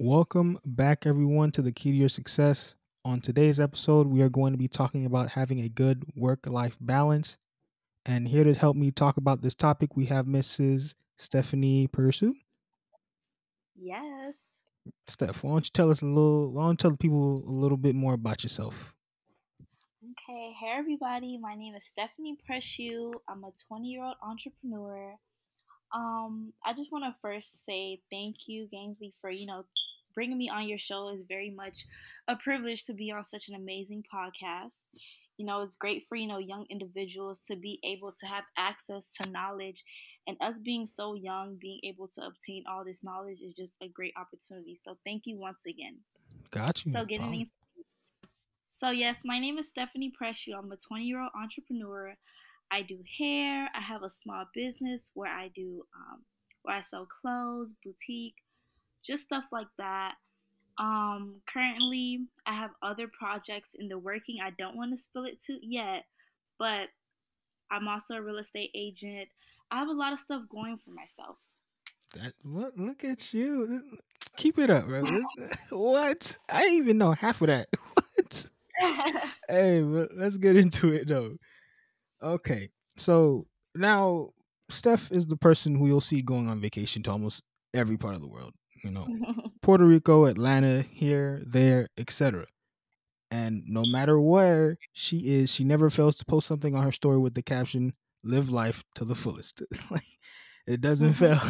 Welcome back, everyone, to the Key to Your Success. On today's episode, we are going to be talking about having a good work life balance. And here to help me talk about this topic, we have Mrs. Stephanie Precieu. Yes. Steph, why don't you tell us a little, why don't you tell people a little bit more about yourself? Okay. Hey, everybody. My name is Stephanie Precieu. I'm a 20 year old entrepreneur. Um, I just want to first say thank you, Gangsley, for you know bringing me on your show. is very much a privilege to be on such an amazing podcast. You know, it's great for you know young individuals to be able to have access to knowledge, and us being so young, being able to obtain all this knowledge is just a great opportunity. So thank you once again. Got you. So getting into so yes, my name is Stephanie Precieu. I'm a 20 year old entrepreneur. I do hair. I have a small business where I do um, where I sell clothes, boutique, just stuff like that. Um, currently, I have other projects in the working. I don't want to spill it to yet, but I'm also a real estate agent. I have a lot of stuff going for myself. That, look, look at you. Keep it up, bro. what? I didn't even know half of that. Hey, let's get into it though. Okay, so now Steph is the person who you'll see going on vacation to almost every part of the world. You know, Puerto Rico, Atlanta, here, there, etc. And no matter where she is, she never fails to post something on her story with the caption "Live life to the fullest." like it doesn't fail.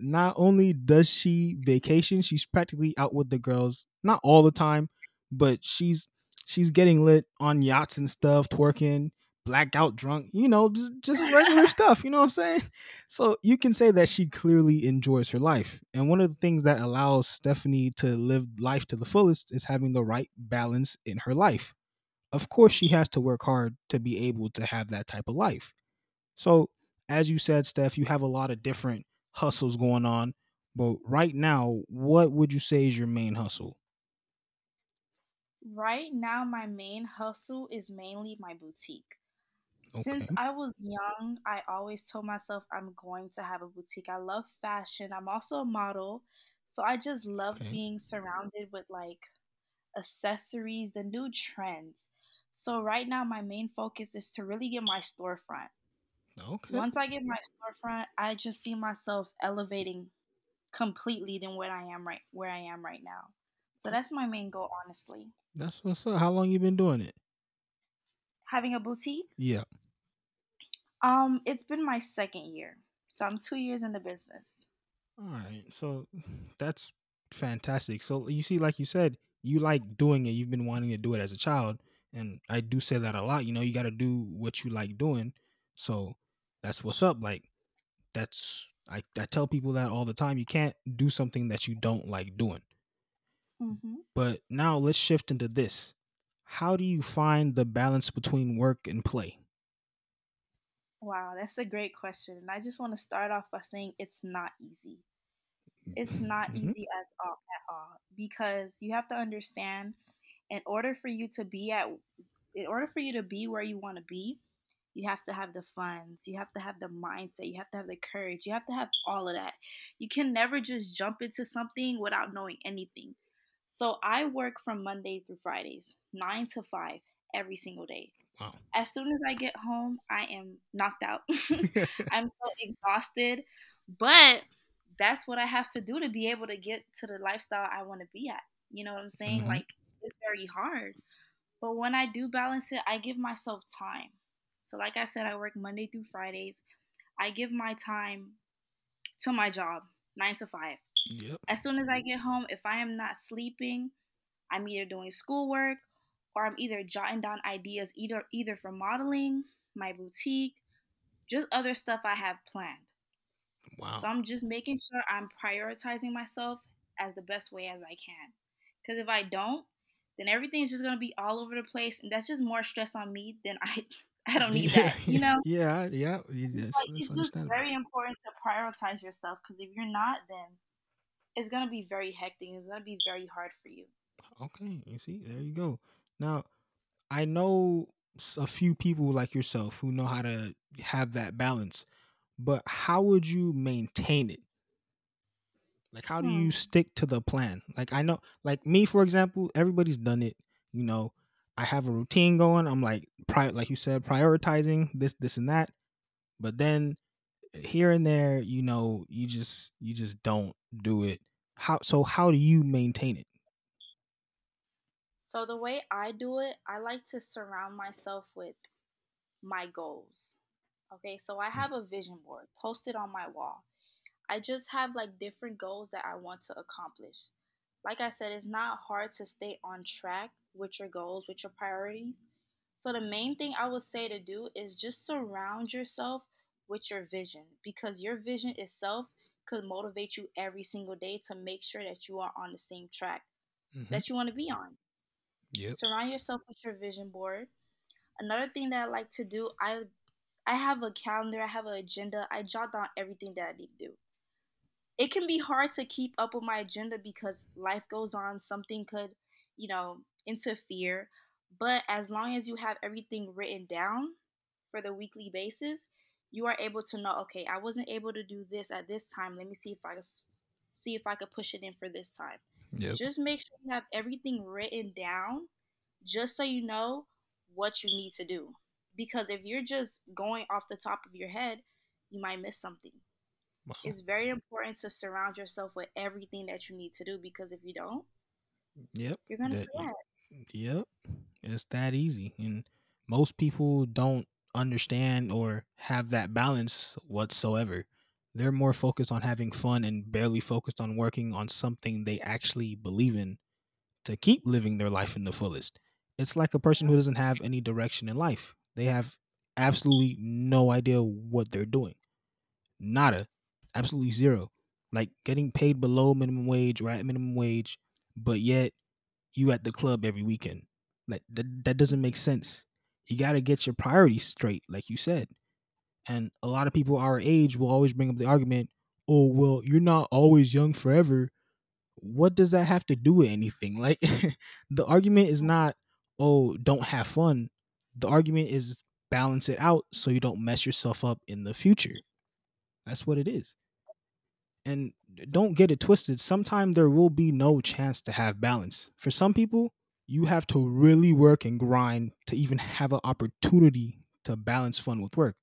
not only does she vacation, she's practically out with the girls, not all the time, but she's she's getting lit on yachts and stuff, twerking, blackout drunk, you know, just, just regular stuff, you know what I'm saying? So you can say that she clearly enjoys her life. And one of the things that allows Stephanie to live life to the fullest is having the right balance in her life. Of course, she has to work hard to be able to have that type of life. So, as you said, Steph, you have a lot of different hustles going on. But right now, what would you say is your main hustle? Right now, my main hustle is mainly my boutique. Okay. Since I was young, I always told myself I'm going to have a boutique. I love fashion. I'm also a model. So I just love okay. being surrounded with like accessories, the new trends. So right now my main focus is to really get my storefront. Okay. Once I get my storefront, I just see myself elevating completely than what I am right where I am right now. So that's my main goal, honestly. That's what's up. How long you been doing it? Having a boutique? Yeah. Um, it's been my second year, so I'm two years in the business. All right, so that's fantastic. So you see, like you said, you like doing it. You've been wanting to do it as a child, and I do say that a lot. You know, you got to do what you like doing. So that's what's up. Like that's I I tell people that all the time. You can't do something that you don't like doing. Mm-hmm. But now let's shift into this. How do you find the balance between work and play? Wow, that's a great question. And I just want to start off by saying it's not easy. It's not mm-hmm. easy as all, at all because you have to understand in order for you to be at in order for you to be where you want to be, you have to have the funds, you have to have the mindset, you have to have the courage, you have to have all of that. You can never just jump into something without knowing anything. So I work from Monday through Fridays, 9 to 5 every single day. Wow. As soon as I get home, I am knocked out. I'm so exhausted, but that's what I have to do to be able to get to the lifestyle I want to be at. You know what I'm saying? Mm-hmm. Like it's very hard. But when I do balance it, I give myself time. So like I said, I work Monday through Fridays. I give my time to my job, 9 to 5. Yep. As soon as I get home, if I am not sleeping, I'm either doing schoolwork or I'm either jotting down ideas either either for modeling, my boutique, just other stuff I have planned. Wow. So I'm just making sure I'm prioritizing myself as the best way as I can. Cuz if I don't, then everything's just going to be all over the place and that's just more stress on me than I I don't need yeah. that, you know? yeah, yeah. It's, like, it's just very important to prioritize yourself because if you're not, then it's gonna be very hectic. It's gonna be very hard for you. Okay, you see, there you go. Now, I know a few people like yourself who know how to have that balance, but how would you maintain it? Like, how do you Hmm. stick to the plan? Like, I know, like me, for example, everybody's done it. You know, I have a routine going. I'm like, pri- like you said, prioritizing this, this, and that. But then here and there, you know, you just, you just don't do it. How? So, how do you maintain it? So the way I do it, I like to surround myself with my goals. Okay, so I Mm, have a vision board posted on my wall. I just have like different goals that I want to accomplish. Like I said, it's not hard to stay on track with your goals, with your priorities. So, the main thing I would say to do is just surround yourself with your vision because your vision itself could motivate you every single day to make sure that you are on the same track Mm-hmm. that you want to be on. Yep. Surround yourself with your vision board. Another thing that I like to do, I I have a calendar, I have an agenda. I jot down everything that I need to do. it can be hard to keep up with my agenda because life goes on something could you know interfere but as long as you have everything written down for the weekly basis you are able to know okay i wasn't able to do this at this time let me see if i can see if i could push it in for this time Yep. just make sure you have everything written down just so you know what you need to do because if you're just going off the top of your head you might miss something Wow. it's very important to surround yourself with everything that you need to do because if you don't, Yep. you're gonna That. forget. Yep. It's that easy, and most people don't understand or have that balance whatsoever. They're more focused on having fun and barely focused on working on something they actually believe in to keep living their life in the fullest. It's like a person who doesn't have any direction in life. They have absolutely no idea what they're doing. Nada. Absolutely zero. Like getting paid below minimum wage or at minimum wage, but yet you at the club every weekend. Like that, that doesn't make sense. You got to get your priorities straight, like you said. And a lot of people our age will always bring up the argument, "Oh, well, you're not always young forever." What does that have to do with anything? Like the argument is not, "Oh, don't have fun." The argument is balance it out so you don't mess yourself up in the future. That's what it is. And don't get it twisted. Sometimes there will be no chance to have balance. For some people, you have to really work and grind to even have an opportunity to balance fun with work,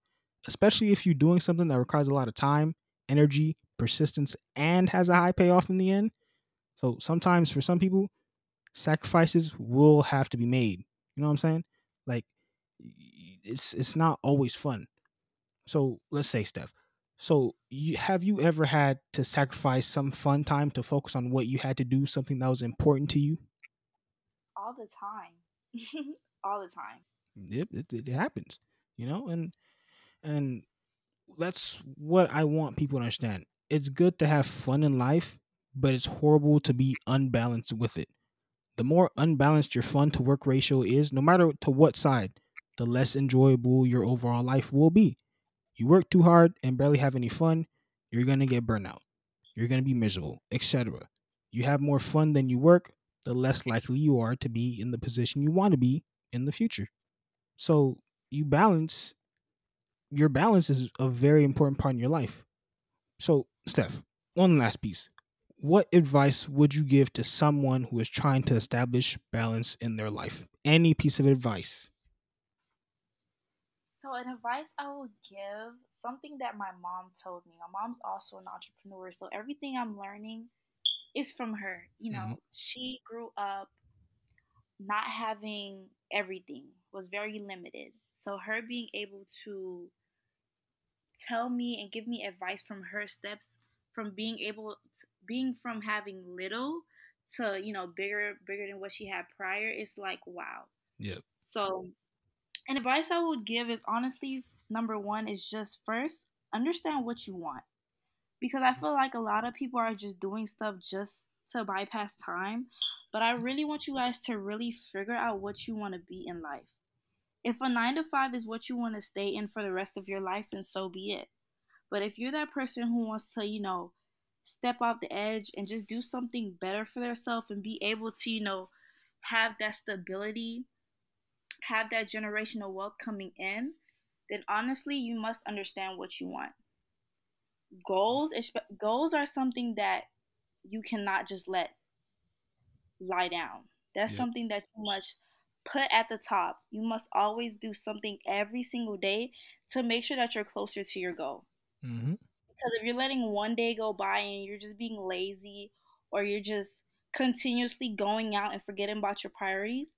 especially if you're doing something that requires a lot of time, energy, persistence, and has a high payoff in the end. So sometimes for some people, sacrifices will have to be made. You know what I'm saying? Like it's it's not always fun. So let's say Steph. So you have you ever had to sacrifice some fun time to focus on what you had to do, something that was important to you? All the time. All the time. Yep, it, it happens. You know, and and that's what I want people to understand. It's good to have fun in life, but it's horrible to be unbalanced with it. The more unbalanced your fun to work ratio is, no matter to what side, the less enjoyable your overall life will be. You work too hard and barely have any fun, you're going to get burnout. You're going to be miserable, etc. You have more fun than you work, the less likely you are to be in the position you want to be in the future. So, you balance, your balance is a very important part in your life. So, Steph, one last piece. What advice would you give to someone who is trying to establish balance in their life? Any piece of advice? So, an advice I will give something that my mom told me. My mom's also an entrepreneur, so everything I'm learning is from her. You hmm know, she grew up not having everything, was very limited. So, her being able to tell me and give me advice from her steps from being able to, being from having little to you know bigger bigger than what she had prior it's like wow Yeah. so an advice i would give is honestly number one is just first understand what you want because i mm-hmm. feel like a lot of people are just doing stuff just to bypass time but i really want you guys to really figure out what you want to be in life. If a nine to five is what you want to stay in for the rest of your life then so be it. But if you're that person who wants to, you know, step off the edge and just do something better for themselves and be able to, you know, have that stability have that generational wealth coming in, then honestly, you must understand what you want. Goals, goals are something that you cannot just let lie down. That's yep. something that you must put at the top. You must always do something every single day to make sure that you're closer to your goal. Mm-hmm. Because if you're letting one day go by and you're just being lazy or you're just continuously going out and forgetting about your priorities,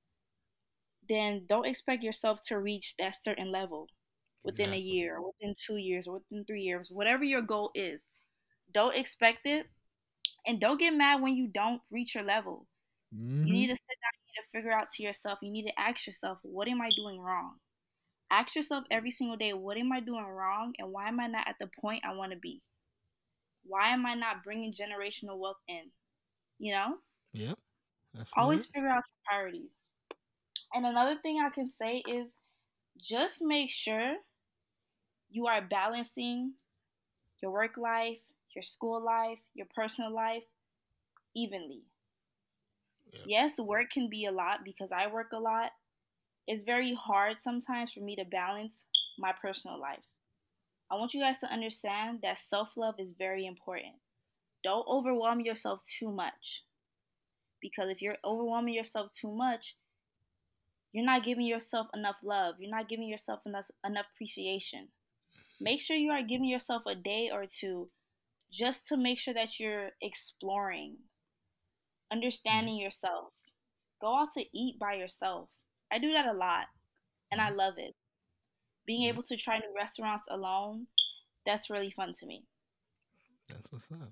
then don't expect yourself to reach that certain level within exactly. a year or within two years or within three years, whatever your goal is. Don't expect it and don't get mad when you don't reach your level. Mm-hmm. You need to sit down, you need to figure out to yourself, you need to ask yourself, what am I doing wrong? Ask yourself every single day, what am I doing wrong and why am I not at the point I want to be? Why am I not bringing generational wealth in? You know? Yeah. Always figure out your priorities. And another thing I can say is just make sure you are balancing your work life, your school life, your personal life evenly. Yep. Yes, work can be a lot because I work a lot. It's very hard sometimes for me to balance my personal life. I want you guys to understand that self love is very important. Don't overwhelm yourself too much. Because if you're overwhelming yourself too much, you're not giving yourself enough love. You're not giving yourself enough, enough appreciation. Make sure you are giving yourself a day or two just to make sure that you're exploring, understanding mm-hmm. yourself. Go out to eat by yourself. I do that a lot and I mm-hmm. love it. Being able to try new restaurants alone, that's really fun to me. That's what's up.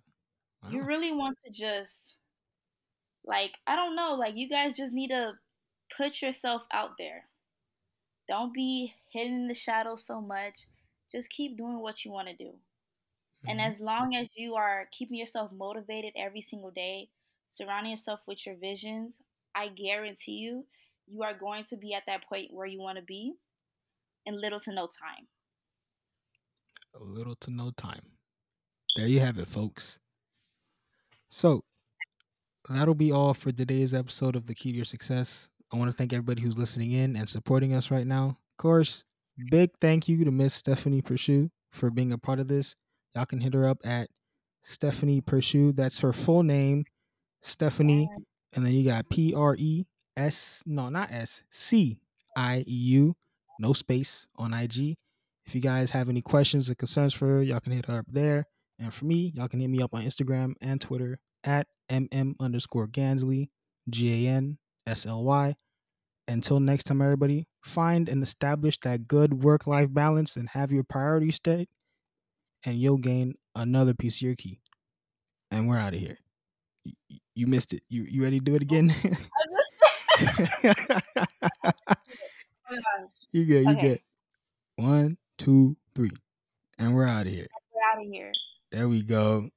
Wow. You really want to just like I don't know, like you guys just need to put yourself out there. Don't be hidden in the shadows so much. Just keep doing what you want to do. Mm-hmm. And as long as you are keeping yourself motivated every single day, surrounding yourself with your visions, I guarantee you, you are going to be at that point where you want to be in little to no time. A little to no time. There you have it, folks. So, that'll be all for today's episode of The Key to Your Success. I want to thank everybody who's listening in and supporting us right now. Of course, big thank you to Miss Stephanie Precieu for being a part of this. Y'all can hit her up at Stephanie Precieu. That's her full name, Stephanie. And then you got P R E S, no, not S, C I E U, no space on IG. If you guys have any questions or concerns for her, y'all can hit her up there. And for me, y'all can hit me up on Instagram and Twitter at mm underscore Gansley, G A N S L Y. Until next time, everybody, find and establish that good work life balance and have your priorities straight, and you'll gain another piece of your key. And we're out of here. You, you missed it. You you ready to do it again? you good. You okay. good. One, two, three, and we're out of here. We're out of here. There we go.